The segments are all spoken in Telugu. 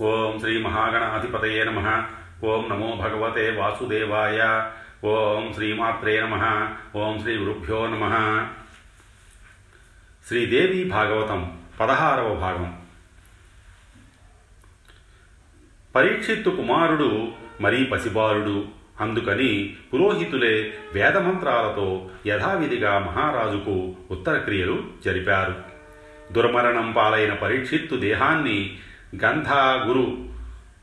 ఓం శ్రీ మహాగణాధిపతయే నమ. ఓం నమో భగవతే వాసుదేవాయ. ఓం శ్రీమాత్రే నమ. ఓం శ్రీ గురుభ్యో నమ. శ్రీదేవి భాగవతం పదహారవ భాగం. పరీక్షిత్తు కుమారుడు మరీ పసిబారుడు అందుకని పురోహితులే వేదమంత్రాలతో యథావిధిగా మహారాజుకు ఉత్తరక్రియలు జరిపారు. దుర్మరణం పాలైన పరీక్షిత్తు దేహాన్ని గంధ గురు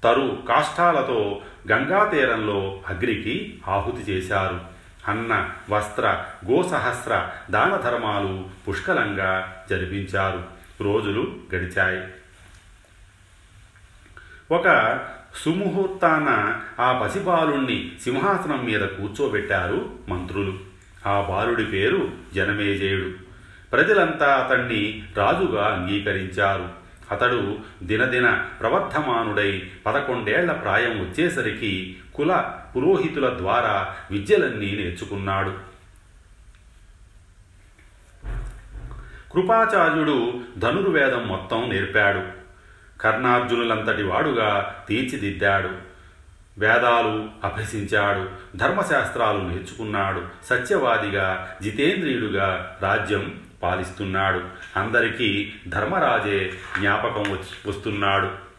తరు కాష్టాలతో గంగా తీరంలో అగ్నికి ఆహుతి చేశారు. అన్న వస్త్ర గోసహస్ర దాన ధర్మాలు పుష్కలంగా జరిపించారు. రోజులు గడిచాయి. ఒక సుముహూర్తాన ఆ పసిబాలుణ్ణి సింహాసనం మీద కూర్చోబెట్టారు మంత్రులు. ఆ బాలుడి పేరు జనమేజయుడు. ప్రజలంతా అతన్ని రాజుగా అంగీకరించారు. అతడు దినదిన ప్రవర్ధమానుడై పదకొండేళ్ళ ప్రాయం వచ్చేసరికి కుల పురోహితుల ద్వారా విద్యలన్నీ నేర్చుకున్నాడు. కృపాచార్యుడు ధనుర్వేదం మొత్తం నేర్పాడు. కర్ణార్జునులంతటి వాడుగా తీర్చిదిద్దాడు. వేదాలు అభ్యసించాడు. ధర్మశాస్త్రాలు నేర్చుకున్నాడు. సత్యవాదిగా జితేంద్రియుడుగా రాజ్యం పాలిస్తున్నాడు. అందరికీ ధర్మరాజే జ్ఞాపకం వస్తున్నాడు.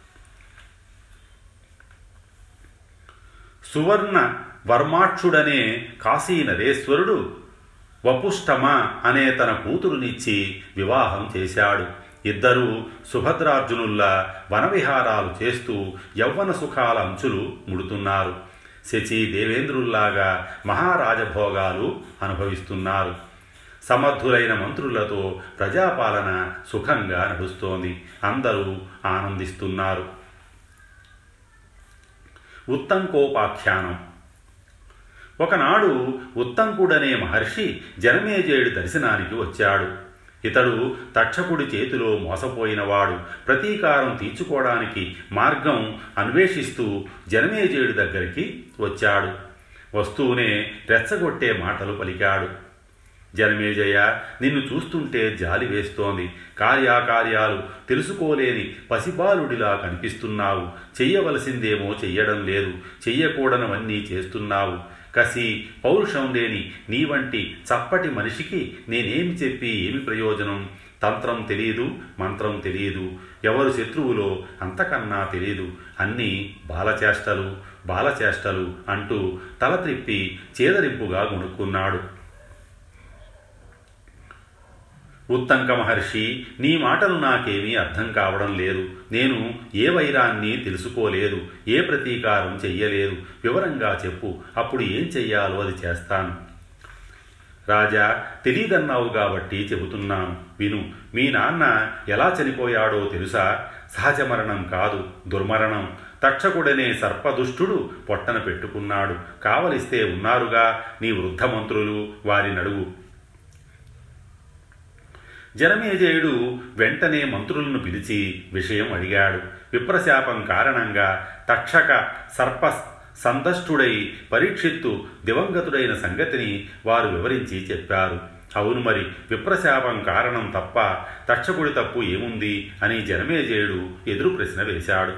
సువర్ణ వర్మాక్షుడనే కాశీ నరేశ్వరుడు వపుష్టమ అనే తన కూతురునిచ్చి వివాహం చేశాడు. ఇద్దరూ సుభద్రార్జునుల్లా వనవిహారాలు చేస్తూ యవ్వన సుఖాల అంచులు ముడుతున్నారు. శచి దేవేంద్రుల్లాగా మహారాజభోగాలు అనుభవిస్తున్నారు. సమర్థులైన మంత్రులతో ప్రజాపాలన సుఖంగా నడుస్తోంది. అందరూ ఆనందిస్తున్నారు. ఉత్తంకోపాఖ్యానం. ఒకనాడు ఉత్తంకుడనే మహర్షి జనమేజయుడి దర్శనానికి వచ్చాడు. ఇతడు తక్షకుడి చేతిలో మోసపోయినవాడు. ప్రతీకారం తీర్చుకోవడానికి మార్గం అన్వేషిస్తూ జనమేజయుడి దగ్గరికి వచ్చాడు. వస్తూనే రెచ్చగొట్టే మాటలు పలికాడు. జనమేజయ నిన్ను చూస్తుంటే జాలి వేస్తోంది. కార్యాకార్యాలు తెలుసుకోలేని పసిబాలుడిలా కనిపిస్తున్నావు. చెయ్యవలసిందేమో చెయ్యడం లేదు. చెయ్యకూడనవన్నీ చేస్తున్నావు. కసి పౌరుషం లేని నీ వంటి చప్పటి మనిషికి నేనేమి చెప్పి ఏమి ప్రయోజనం? తంత్రం తెలియదు మంత్రం తెలియదు. ఎవరు శత్రువులో అంతకన్నా తెలియదు. అన్నీ బాలచేష్టలు బాలచేష్టలు అంటూ తల త్రిప్పి చేదరింపుగా కొనుక్కున్నాడు ఉత్తంక మహర్షి నీ మాటలు నాకేమీ అర్థం కావడం లేదు. నేను ఏ వైరాన్ని తెలుసుకోలేదు ఏ ప్రతీకారం చెయ్యలేదు. వివరంగా చెప్పు అప్పుడు ఏం చెయ్యాలో అది చేస్తాను. రాజా తెలీదన్నావు కాబట్టి చెబుతున్నాను. విను మీ నాన్న ఎలా చనిపోయాడో తెలుసా? సహజ మరణం కాదు దుర్మరణం. తక్షకుడనే సర్పదుష్టుడు పొట్టన పెట్టుకున్నాడు. కావలిస్తే ఉన్నారుగా నీ వృద్ధ మంత్రులు వారి నడుగు జనమేజయుడు వెంటనే మంత్రులను పిలిచి విషయం అడిగాడు. విప్రశాపం కారణంగా తక్షక సర్ప సందష్టుడై పరీక్షిత్తు దివంగతుడైన సంగతిని వారు వివరించి చెప్పారు. అవును మరి విప్రశాపం కారణం తప్ప తక్షకుడి తప్పు ఏముంది అని జనమేజయుడు ఎదురు ప్రశ్న వేశాడు.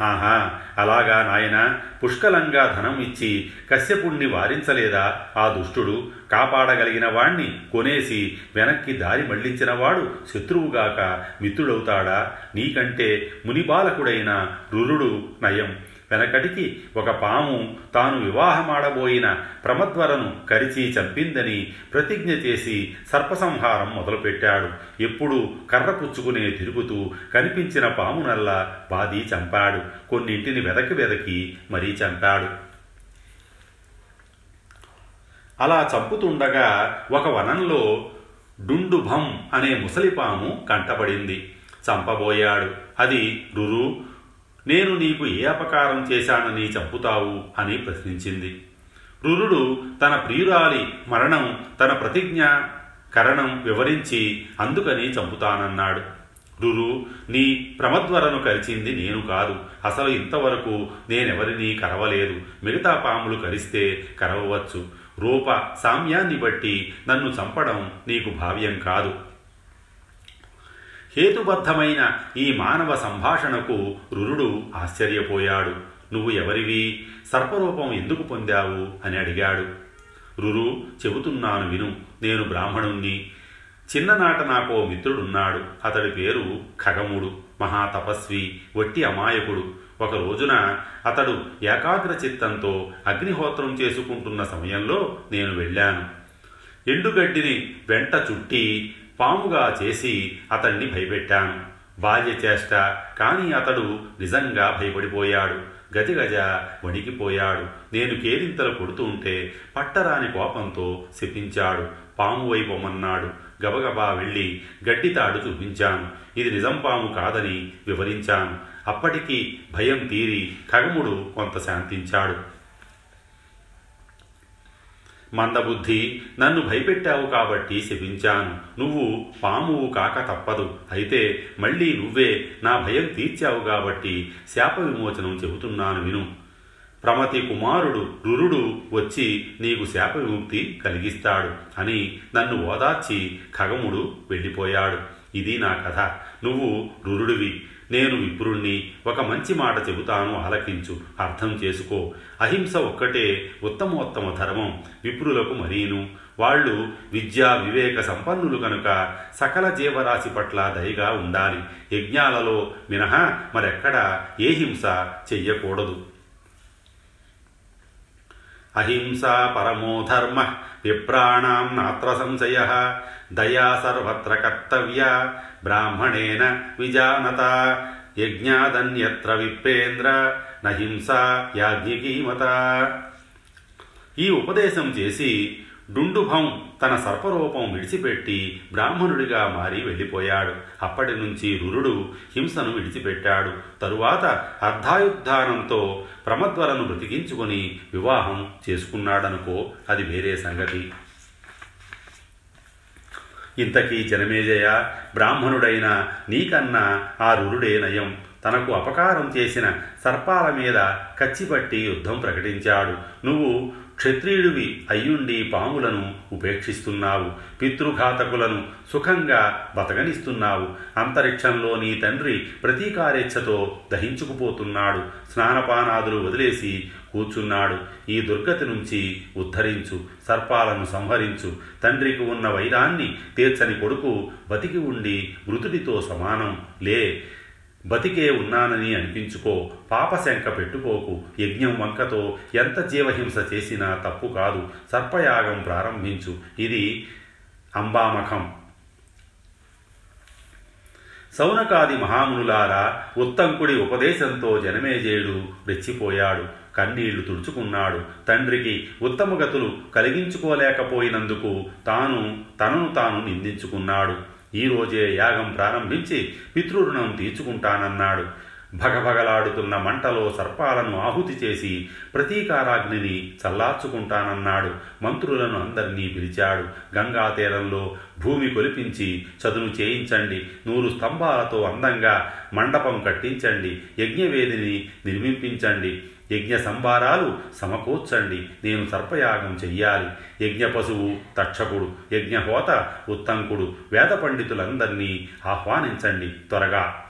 ఆహా అలాగా నాయన పుష్కలంగా ధనం ఇచ్చి కశ్యపుణ్ణి వారించలేదా? ఆ దుష్టుడు కాపాడగలిగిన వాణ్ణి కొనేసి వెనక్కి దారి మళ్ళించినవాడు శత్రువుగాక మిత్రుడవుతాడా? నీకంటే మునిబాలకుడైన రురుడు నయం. వెనకటికి ఒక పాము తాను వివాహమాడబోయిన ప్రమద్వరను కరిచి చంపిందని ప్రతిజ్ఞ చేసి సర్పసంహారం మొదలుపెట్టాడు. ఎప్పుడు కర్ర పుచ్చుకునే తిరుగుతూ కనిపించిన పామునల్లా బాధి చంపాడు. కొన్నింటిని వెదకి వెదకి మరీ చంపాడు. అలా చంపుతుండగా ఒక వనంలో డుండుభం అనే ముసలిపాము కంటపడింది. చంపబోయాడు. అది రురు నేను నీకు ఏ అపకారం చేశానని చంపుతావు అని ప్రశ్నించింది. రురుడు తన ప్రియురాలి మరణం తన ప్రతిజ్ఞ కరణం వివరించి అందుకని చంపుతానన్నాడు. రురు నీ ప్రమద్వరను కరిచింది నేను కాదు. అసలు ఇంతవరకు నేనెవరినీ కరవలేదు. మిగతా పాములు కరిస్తే కరవవచ్చు. రూప సామ్యాన్ని బట్టి నన్ను చంపడం నీకు భావ్యం కాదు. హేతుబద్ధమైన ఈ మానవ సంభాషణకు రురుడు ఆశ్చర్యపోయాడు. నువ్వు ఎవరివి? సర్పరూపం ఎందుకు పొందావు? అని అడిగాడు. రురు చెబుతున్నాను విను. నేను బ్రాహ్మణుణ్ణి. చిన్ననాట నాకో మిత్రుడున్నాడు. అతడి పేరు ఖగముడు మహాతపస్వి వట్టి అమాయకుడు. ఒక రోజున అతడు ఏకాగ్ర చిత్తంతో అగ్నిహోత్రం చేసుకుంటున్న సమయంలో నేను వెళ్ళాను. ఎండుగడ్డిని వెంట చుట్టి పాముగా చేసి అతన్ని భయపెట్టాను బాల్య చేష్ట కానీ అతడు నిజంగా భయపడిపోయాడు. గజగజ వణికిపోయాడు. నేను కేరింతలు కొడుతుంటే పట్టరాని కోపంతో శపించాడు. పాము వైపోమన్నాడు గబగబా వెళ్ళి గడ్డితాడు చూపించాను ఇది నిజం పాము కాదని వివరించాను అప్పటికి భయం తీరి ఖగముడు కొంత శాంతించాడు. మందబుద్ధి నన్ను భయపెట్టావు కాబట్టి శపించాను. నువ్వు పామువు కాక తప్పదు. అయితే మళ్ళీ నువ్వే నా భయం తీర్చావు కాబట్టి శాప విమోచనం చెబుతున్నాను విను. ప్రమతి కుమారుడు రురుడు వచ్చి నీకు శాప విముక్తి కలిగిస్తాడు అని నన్ను ఓదార్చి ఖగముడు వెళ్ళిపోయాడు. ఇది నా కథ. నువ్వు రురుడివి నేను విప్రుణ్ణి. ఒక మంచి మాట చెబుతాను ఆలకించు. అర్థం చేసుకో. అహింస ఒక్కటే ఉత్తమోత్తమ ధర్మం. విప్రులకు మరీను. వాళ్ళు విద్యా వివేక సంపన్నులు కనుక సకల జీవరాశి పట్ల దయగా ఉండాలి. యజ్ఞాలలో మినహా మరెక్కడా ఏ హింస చెయ్యకూడదు. అహింసా పరమో ధర్మ విప్రాణాం నాత్ర సంశయ. దయా సర్వత్ర కర్తవ్య. బ్రాహ్మణేన విజానత యజ్ఞాదన్యత్ర విప్రేంద్ర నహింసా యాజ్ఞికీమత. ఈ ఉపదేశం చేసి డుండుభం తన సర్పరూపం విడిచిపెట్టి బ్రాహ్మణుడిగా మారి వెళ్ళిపోయాడు. అప్పటి నుంచి రురుడు హింసను విడిచిపెట్టాడు. తరువాత అర్ధాయుద్ధానంతో ప్రమద్వలను బ్రతికించుకొని వివాహం చేసుకున్నాడనుకో అది వేరే సంగతి. ఇంతకీ జనమేజయ బ్రాహ్మణుడైన నీకన్నా ఆ రురుడే నయం. తనకు అపకారం చేసిన సర్పాల మీద కచ్చిపట్టి యుద్ధం ప్రకటించాడు. నువ్వు క్షత్రియుడివి అయ్యుండి పాములను ఉపేక్షిస్తున్నావు పితృఘాతకులను సుఖంగా బతకనిస్తున్నావు. అంతరిక్షంలో నీ తండ్రి ప్రతీకారేచ్ఛతో దహించుకుపోతున్నాడు. స్నానపానాదులు వదిలేసి కూర్చున్నాడు. ఈ దుర్గతి నుంచి ఉద్ధరించు సర్పాలను సంహరించు. తండ్రికి ఉన్న వైరాన్ని తీర్చని కొడుకు బతికి ఉండి మృతుడితో సమానం. లే బతికే ఉన్నానని అనిపించుకో పాపశంక పెట్టుకోకు యజ్ఞం వంకతో ఎంత జీవహింస చేసినా తప్పు కాదు సర్పయాగం ప్రారంభించు. ఇది అంబామఖం. సౌనకాది మహామునులారా ఉత్తంకుడి ఉపదేశంతో జనమేజేయుడు రెచ్చిపోయాడు కన్నీళ్ళు తుడుచుకున్నాడు. తండ్రికి ఉత్తమగతులు కలిగించుకోలేకపోయినందుకు తాను తనను తాను నిందించుకున్నాడు. ఈరోజే యాగం ప్రారంభించి పితృరుణం తీర్చుకుంటానన్నాడు. భగభగలాడుతున్న మంటలో సర్పాలను ఆహుతి చేసి ప్రతీకారాగ్నిని చల్లార్చుకుంటానన్నాడు. మంత్రులను అందరినీ పిలిచాడు. గంగా తీరంలో భూమి కొలిపించి చదును చేయించండి. నూరు స్తంభాలతో అందంగా మండపం కట్టించండి. యజ్ఞవేదిని నిర్మింపించండి. యజ్ఞ సంభారాలు సమకూర్చండి. నేను సర్పయాగం చెయ్యాలి. యజ్ఞ పశువు తక్షకుడు యజ్ఞహోత ఉత్తంకుడు వేద పండితులందరినీ ఆహ్వానించండి త్వరగా.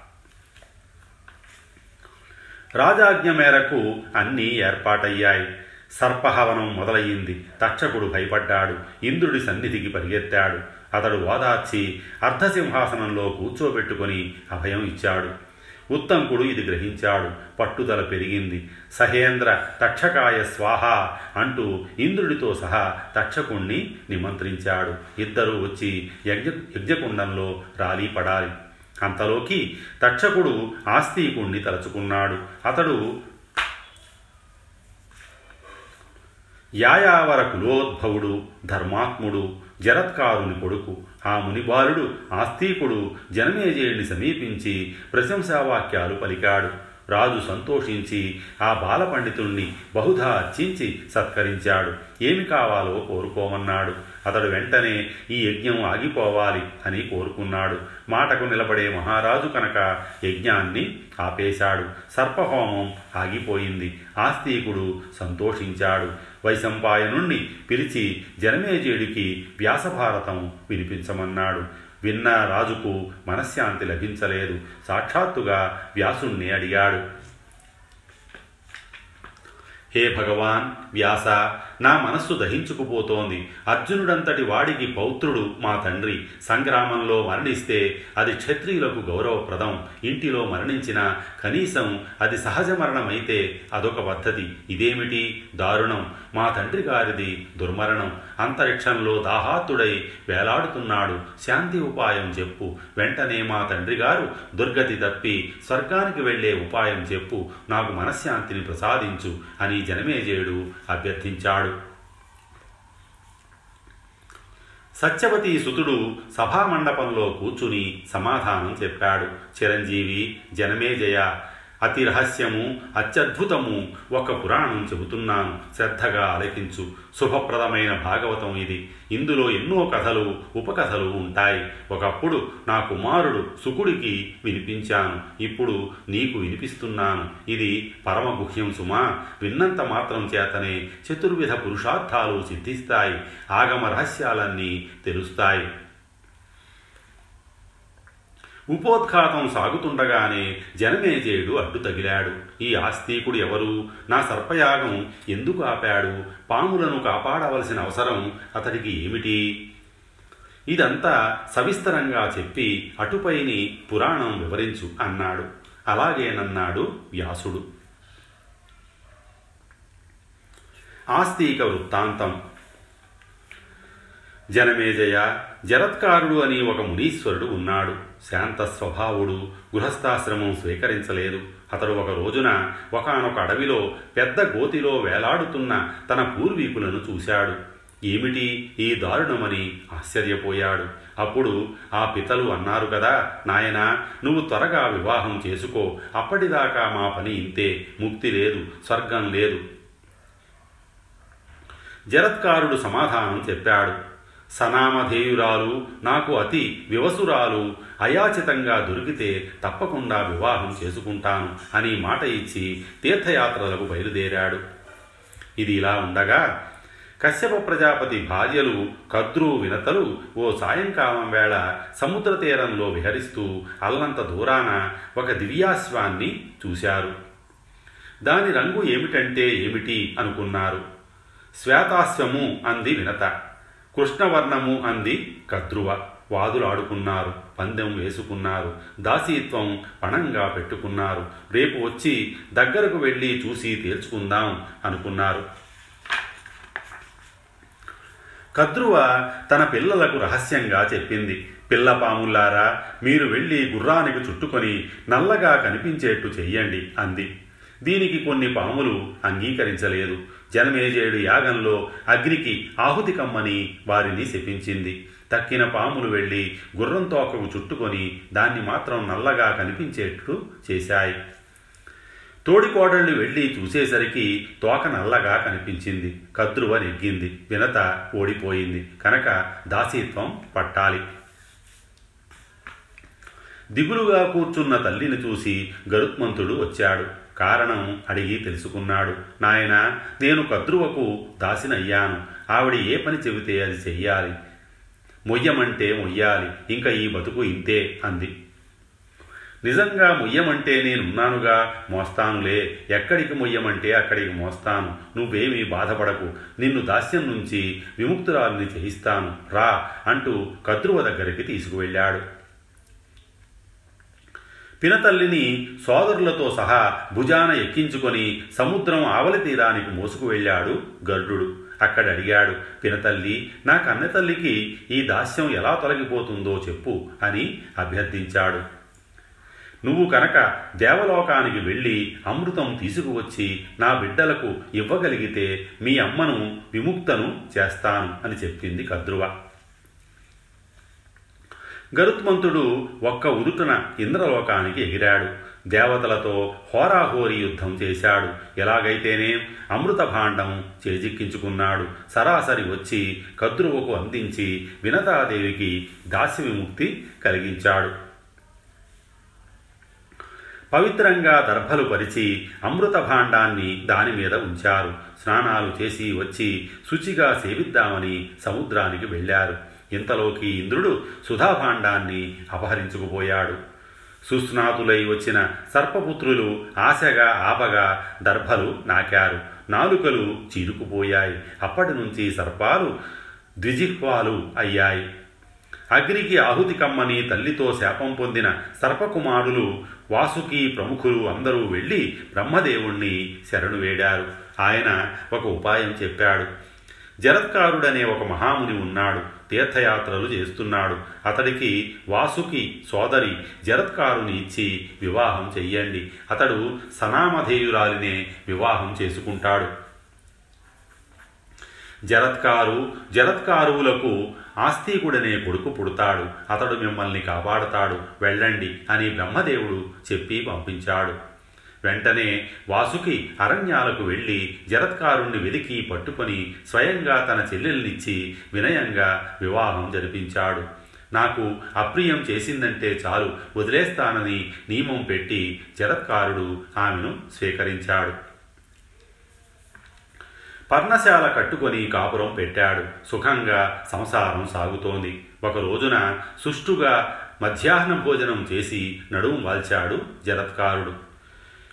రాజాజ్ఞ మేరకు అన్నీ ఏర్పాటయ్యాయి. సర్పహవనం మొదలయ్యింది. తక్షకుడు భయపడ్డాడు. ఇంద్రుడి సన్నిధికి పరిగెత్తాడు. అతడు ఓదార్చి అర్ధసింహాసనంలో కూర్చోబెట్టుకొని అభయం ఇచ్చాడు. ఉత్తంకుడు ఇది గ్రహించాడు. పట్టుదల పెరిగింది. సహేంద్ర తక్షకాయ స్వాహ అంటూ ఇంద్రుడితో సహా తక్షకుణ్ణి నిమంత్రించాడు. ఇద్దరూ వచ్చి యజ్ఞ యజ్ఞకుండంలో రాలీ పడాలి అంతలోకి తక్షకుడు ఆస్తికుణ్ణి తలుచుకున్నాడు. అతడు యాయావర కులోద్భవుడు ధర్మాత్ముడు జరత్కారుని కొడుకు. ఆ మునిబాలుడు ఆస్తికుడు జనమేజయుడిని సమీపించి ప్రశంసావాక్యాలు పలికాడు. రాజు సంతోషించి ఆ బాలపండితుణ్ణి బహుధా అర్చించి సత్కరించాడు. ఏమి కావాలో కోరుకోమన్నాడు. అతడు వెంటనే ఈ యజ్ఞం ఆగిపోవాలి అని కోరుకున్నాడు. మాటకు నిలబడే మహారాజు కనుక యజ్ఞాన్ని ఆపేశాడు. సర్పహోమం ఆగిపోయింది. ఆస్తికుడు సంతోషించాడు. వైశంపాయనుణ్ణి పిలిచి జనమేజయుడికి వ్యాసభారతం వినిపించమన్నాడు. విన్న రాజుకు మనశ్శాంతి లభించలేదు. సాక్షాత్తుగా వ్యాసుణ్ణి అడిగాడు. హే భగవాన్ వ్యాస నా మనస్సు దహించుకుపోతోంది. అర్జునుడంతటి వాడికి పౌత్రుడు మా తండ్రి. సంగ్రామంలో మరణిస్తే అది క్షత్రియులకు గౌరవప్రదం. ఇంటిలో మరణించిన కనీసం అది సహజ మరణమైతే అదొక పద్ధతి. ఇదేమిటి? దారుణం. మా తండ్రి గారిది దుర్మరణం. అంతరిక్షంలో దాహాతుడై వేలాడుతున్నాడు. శాంతి ఉపాయం చెప్పు. వెంటనే మా తండ్రి గారు దుర్గతి తప్పి స్వర్గానికి వెళ్ళే ఉపాయం చెప్పు. నాకు మనశ్శాంతిని ప్రసాదించు అని జనమేజయుడు అభ్యర్థించాడు. సత్యవతి సుతుడు సభామండపంలో కూర్చుని సమాధానం చెప్పాడు. చిరంజీవి జనమేజయ అతి రహస్యము అత్యద్భుతము ఒక పురాణం చెబుతున్నాను. శ్రద్ధగా ఆలకించు. శుభప్రదమైన భాగవతం ఇది. ఇందులో ఎన్నో కథలు ఉపకథలు ఉంటాయి. ఒకప్పుడు నా కుమారుడు సుకుడికి వినిపించాను. ఇప్పుడు నీకు వినిపిస్తున్నాను. ఇది పరమగుహ్యం సుమా. విన్నంత మాత్రం చేతనే చతుర్విధ పురుషార్థాలు సిద్ధిస్తాయి. ఆగమ రహస్యాలన్నీ తెలుస్తాయి. ఉపోద్ఘాతం సాగుతుండగానే జనమేజయుడు అడ్డు తగిలాడు. ఈ ఆస్తికుడు ఎవరు? నా సర్పయాగం ఎందుకు ఆపాడు? పాములను కాపాడవలసిన అవసరం అతడికి ఏమిటి? ఇదంతా సవిస్తరంగా చెప్పి అటుపైని పురాణం వివరించు అన్నాడు. అలాగేనన్నాడు వ్యాసుడు. ఆస్తిక వృత్తాంతం. జనమేజయ జరత్కారుడు అని ఒక మునీశ్వరుడు ఉన్నాడు. శాంత స్వభావుడు గృహస్థాశ్రమం స్వీకరించలేదు. అతడు ఒక రోజున ఒకనొక అడవిలో పెద్ద గోతిలో వేలాడుతున్న తన పూర్వీకులను చూశాడు. ఏమిటి ఈ దారుణమని ఆశ్చర్యపోయాడు. అప్పుడు ఆ పితలు అన్నారు కదా నాయనా నువ్వు త్వరగా వివాహం చేసుకో. అప్పటిదాకా మా పని ఇంతే ముక్తి లేదు స్వర్గం లేదు. జరత్కారుడు సమాధానం చెప్పాడు. సనామధేయురాలు నాకు అతి వివసురాలు అయాచితంగా దొరికితే తప్పకుండా వివాహం చేసుకుంటాను అని మాట ఇచ్చి తీర్థయాత్రలకు బయలుదేరాడు. ఇది ఇలా ఉండగా కశ్యప ప్రజాపతి భార్యలు కద్రు వినతలు ఓ సాయంకాలం వేళ సముద్ర తీరంలో విహరిస్తూ అల్లంత దూరాన ఒక దివ్యాశ్వాన్ని చూశారు. దాని రంగు ఏమిటంటే ఏమిటి అనుకున్నారు. శ్వేతాశ్వము అంది వినత. కృష్ణవర్ణము అంది కద్రువ. వాదులాడుకున్నారు పందెం వేసుకున్నారు దాసీత్వం పణంగా పెట్టుకున్నారు. రేపు వచ్చి దగ్గరకు వెళ్ళి చూసి తేల్చుకుందాం అనుకున్నారు. కద్రువ తన పిల్లలకు రహస్యంగా చెప్పింది. పిల్లపాములారా మీరు వెళ్ళి గుర్రానికి చుట్టుకొని నల్లగా కనిపించేట్టు చెయ్యండి అంది. దీనికి కొన్ని పాములు అంగీకరించలేదు. జనమేజయుడు యాగంలో అగ్నికి ఆహుతి కమ్మని వారిని శపించింది. తక్కిన పాములు వెళ్ళి గుర్రం తోకకు చుట్టుకొని దాన్ని మాత్రం నల్లగా కనిపించేట్లు చేశాయి. తోడికోడళ్ళు వెళ్ళి చూసేసరికి తోక నల్లగా కనిపించింది. కద్రువ నెగ్గింది. వినత ఓడిపోయింది. కనుక దాసీత్వం పట్టాలి. దిగులుగా కూర్చున్న తల్లిని చూసి గరుత్మంతుడు వచ్చాడు. కారణం అడిగి తెలుసుకున్నాడు. నాయన నేను కద్రువకు దాసినయ్యాను. ఆవిడ ఏ పని చెబితే అది చెయ్యాలి. మొయ్యమంటే మొయ్యాలి. ఇంకా ఈ బతుకు ఇంతే అంది. నిజంగా మొయ్యమంటే నేనున్నానుగా? మోస్తానులే. ఎక్కడికి మొయ్యమంటే అక్కడికి మోస్తాను. నువ్వేమీ బాధపడకు. నిన్ను దాస్యం నుంచి విముక్తురాలిని చేయిస్తాను. రా అంటూ కద్రువ దగ్గరికి తీసుకువెళ్ళాడు. పినతల్లిని సోదరులతో సహా భుజాన ఎక్కించుకొని సముద్రం ఆవలి తీరానికి మోసుకు వెళ్ళాడు గరుడు. అక్కడ అడిగాడు పినతల్లి నా కన్నెతల్లికి ఈ దాస్యం ఎలా తొలగిపోతుందో చెప్పు అని అభ్యర్థించాడు. నువ్వు కనుక దేవలోకానికి వెళ్ళి అమృతం తీసుకువచ్చి నా బిడ్డలకు ఇవ్వగలిగితే మీ అమ్మను విముక్తను చేస్తాను అని చెప్పింది కద్రువ. గరుత్మంతుడు ఒక్క ఉదుటన ఇంద్రలోకానికి ఎగిరాడు. దేవతలతో హోరాహోరీ యుద్ధం చేశాడు. ఎలాగైతేనే అమృత భాండం చేజిక్కించుకున్నాడు. సరాసరి వచ్చి కద్రువకు అందించి వినతాదేవికి దాస్య విముక్తి కలిగించాడు. పవిత్రంగా దర్భలు పరిచి అమృత భాండాన్ని దాని మీద ఉంచారు. స్నానాలు చేసి వచ్చి శుచిగా సేవిద్దామని సముద్రానికి వెళ్ళారు. ఇంతలోకి ఇంద్రుడు సుధాభాండాన్ని అపహరించుకుపోయాడు. సుస్నాతులై వచ్చిన సర్పపుత్రులు ఆశగా ఆపగా దర్భలు నాకారు. నాలుకలు చీరుకుపోయాయి అప్పటి నుంచి సర్పాలు ద్విజిహ్వాలు అయ్యాయి. అగ్నికి ఆహుతి కమ్మని తల్లితో శాపం పొందిన సర్పకుమారులు వాసుకి ప్రముఖులు అందరూ వెళ్ళి బ్రహ్మదేవుణ్ణి శరణు వేడారు. ఆయన ఒక ఉపాయం చెప్పాడు. జరత్కారుడనే ఒక మహాముని ఉన్నాడు. తీర్థయాత్రలు చేస్తున్నాడు. అతడికి వాసుకి సోదరి జరత్కారుని ఇచ్చి వివాహం చెయ్యండి. అతడు సనామధేయురాలినే వివాహం చేసుకుంటాడు. జరత్కారు జరత్కారువులకు ఆస్తికుడనే కొడుకు పుడతాడు. అతడు మిమ్మల్ని కాపాడుతాడు. వెళ్ళండి అని బ్రహ్మదేవుడు చెప్పి పంపించాడు. వెంటనే వాసుకి అరణ్యాలకు వెళ్ళి జరత్కారుణ్ణి వెదికి పట్టుకొని స్వయంగా తన చెల్లెల్నిచ్చి వినయంగా వివాహం జరిపించాడు. నాకు అప్రియం చేసిందంటే చాలు వదిలేస్తానని నియమం పెట్టి జరత్కారుడు ఆమెను స్వీకరించాడు. పర్ణశాల కట్టుకొని కాపురం పెట్టాడు. సుఖంగా సంసారం సాగుతోంది. ఒక రోజున సుష్టుగా మధ్యాహ్న భోజనం చేసి నడుము వాల్చాడు జరత్కారుడు.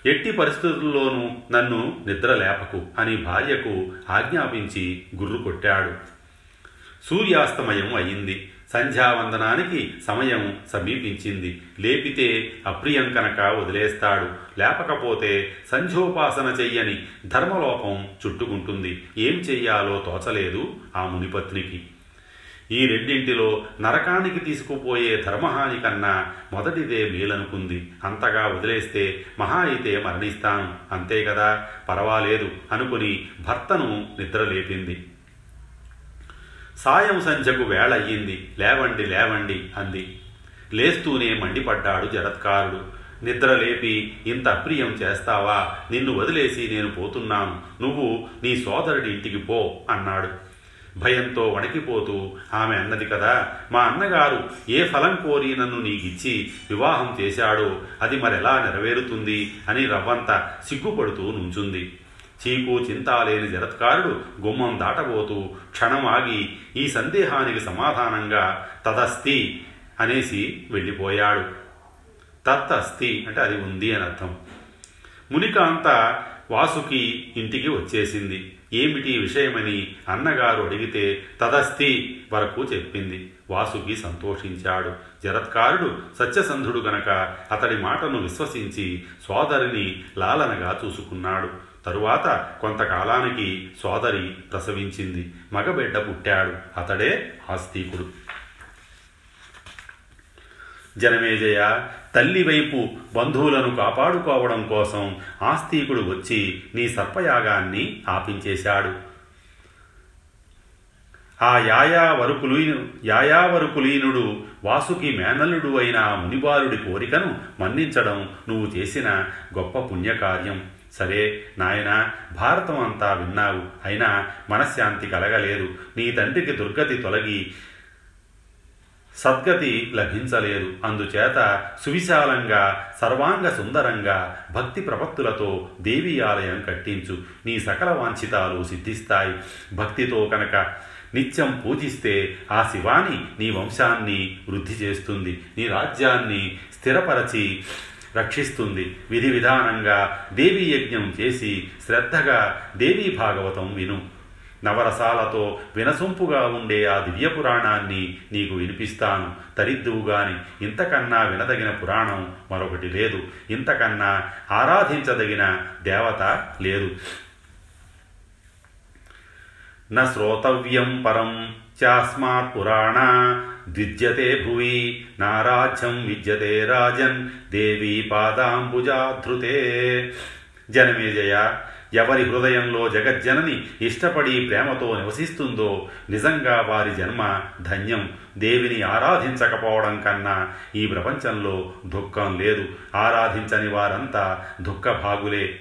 ఎట్టి పరిస్థితుల్లోనూ నన్ను నిద్రలేపకు అని భార్యకు ఆజ్ఞాపించి గుర్రు కొట్టాడు. సూర్యాస్తమయం అయింది. సంధ్యావందనానికి సమయం సమీపించింది. లేపితే అప్రియం కనుక వదిలేస్తాడు. లేపకపోతే సంధ్యోపాసన చెయ్యని ధర్మలోపం చుట్టుకుంటుంది. ఏం చెయ్యాలో తోచలేదు ఆ మునిపత్నికి. ఈ రెండింటిలో నరకానికి తీసుకుపోయే ధర్మహాని కన్నా మొదటిదే మేలనుకుంది. అంతగా వదిలేస్తే మహా అయితే మరణిస్తాను. అంతే కదా? పర్వాలేదు అనుకుని భర్తను నిద్రలేపింది. సాయం సంధ్యకు వేళయ్యింది. లేవండి లేవండి అంది. లేస్తూనే మండిపడ్డాడు జరత్కారుడు నిద్రలేపి ఇంత అప్రియం చేస్తావా? నిన్ను వదిలేసి నేను పోతున్నాను. నువ్వు నీ సోదరుడి ఇంటికి పో అన్నాడు. భయంతో వణికిపోతూ ఆమె అన్నది కదా! మా అన్నగారు ఏ ఫలం కోరి నన్ను నీకిచ్చి వివాహం చేశాడో అది మరెలా నెరవేరుతుంది? అని రవ్వంత సిగ్గుపడుతూ నుంచుంది. చీకు చింతాలేని జరత్కారుడు గుమ్మం దాటబోతూ క్షణం ఆగి ఈ సందేహానికి సమాధానంగా తదస్తి అనేసి వెళ్ళిపోయాడు. తత్ అస్థి అంటే అది ఉంది అని అర్థం. మునికాంత వాసుకి ఇంటికి వచ్చేసింది. ఏమిటి విషయమని అన్నగారు అడిగితే తదస్తి వరకు చెప్పింది. వాసుకి సంతోషించాడు. జరత్కారుడు సత్యసంధుడు గనక అతడి మాటను విశ్వసించి సోదరిని లాలనగా చూసుకున్నాడు. తరువాత కొంతకాలానికి సోదరి ప్రసవించింది. మగబిడ్డ పుట్టాడు. అతడే ఆస్తికుడు. జనమేజయ తల్లివైపు బంధువులను కాపాడుకోవడం కోసం ఆస్తికుడు వచ్చి నీ సర్పయాగాన్ని ఆపించేశాడు. ఆ యాయావరుకులీను యాయావరుకులీనుడు వాసుకి మేనల్లుడు అయిన మునిబాలుడి కోరికను మన్నించడం నువ్వు చేసిన గొప్ప పుణ్యకార్యం. సరే నాయన భారతం అంతా విన్నావు. అయినా మనశ్శాంతి కలగలేదు. నీ తండ్రికి దుర్గతి తొలగి సద్గతి లభించలేదు. అందుచేత సువిశాలంగా సర్వాంగ సుందరంగా భక్తి ప్రపత్తులతో దేవీ ఆలయం కట్టించు. నీ సకల వాంఛితాలు సిద్ధిస్తాయి. భక్తితో కనుక నిత్యం పూజిస్తే ఆ శివాని నీ వంశాన్ని వృద్ధి చేస్తుంది. నీ రాజ్యాన్ని స్థిరపరచి రక్షిస్తుంది. విధి విధానంగా దేవీ యజ్ఞం చేసి శ్రద్ధగా దేవీ భాగవతం విను. నవరసాలతో వినసొంపుగా ఉండే ఆ దివ్య పురాణాన్ని నీకు వినిపిస్తాను. తరిద్దువుగాని ఇంతకన్నా వినదగిన పురాణం మరొకటి లేదు. ఇంతకన్నా ఆరాధించదగిన దేవత లేదు. న శ్రోతవ్యం పరం చాస్మాత్ పురాణ ద్విజ్యతే భువి నారాజ్యం విద్యతే రాజన్ దేవీ పాదాంబుజాధృతే. జనమేజయ ఎవరి హృదయంలో జగజ్జనని ఇష్టపడి ప్రేమతో నివసిస్తుందో నిజంగా వారి జన్మ ధన్యం. దేవిని ఆరాధించకపోవడం కన్నా ఈ ప్రపంచంలో దుఃఖం లేదు. ఆరాధించని వారంతా దుఃఖభాగులే.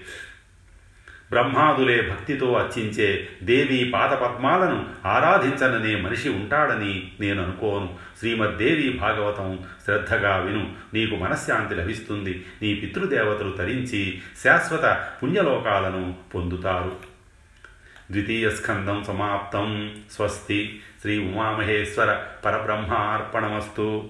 బ్రహ్మాదులే భక్తితో అర్చించే దేవి పాదపద్మాలను ఆరాధించననే మనిషి ఉంటాడని నేను అనుకోను. శ్రీమద్దేవి భాగవతం శ్రద్ధగా విను. నీకు మనశ్శాంతి లభిస్తుంది. నీ పితృదేవతలు తరించి శాశ్వత పుణ్యలోకాలను పొందుతారు. ద్వితీయ స్కందం సమాప్తం. స్వస్తి. శ్రీ ఉమామహేశ్వర పరబ్రహ్మార్పణమస్తు.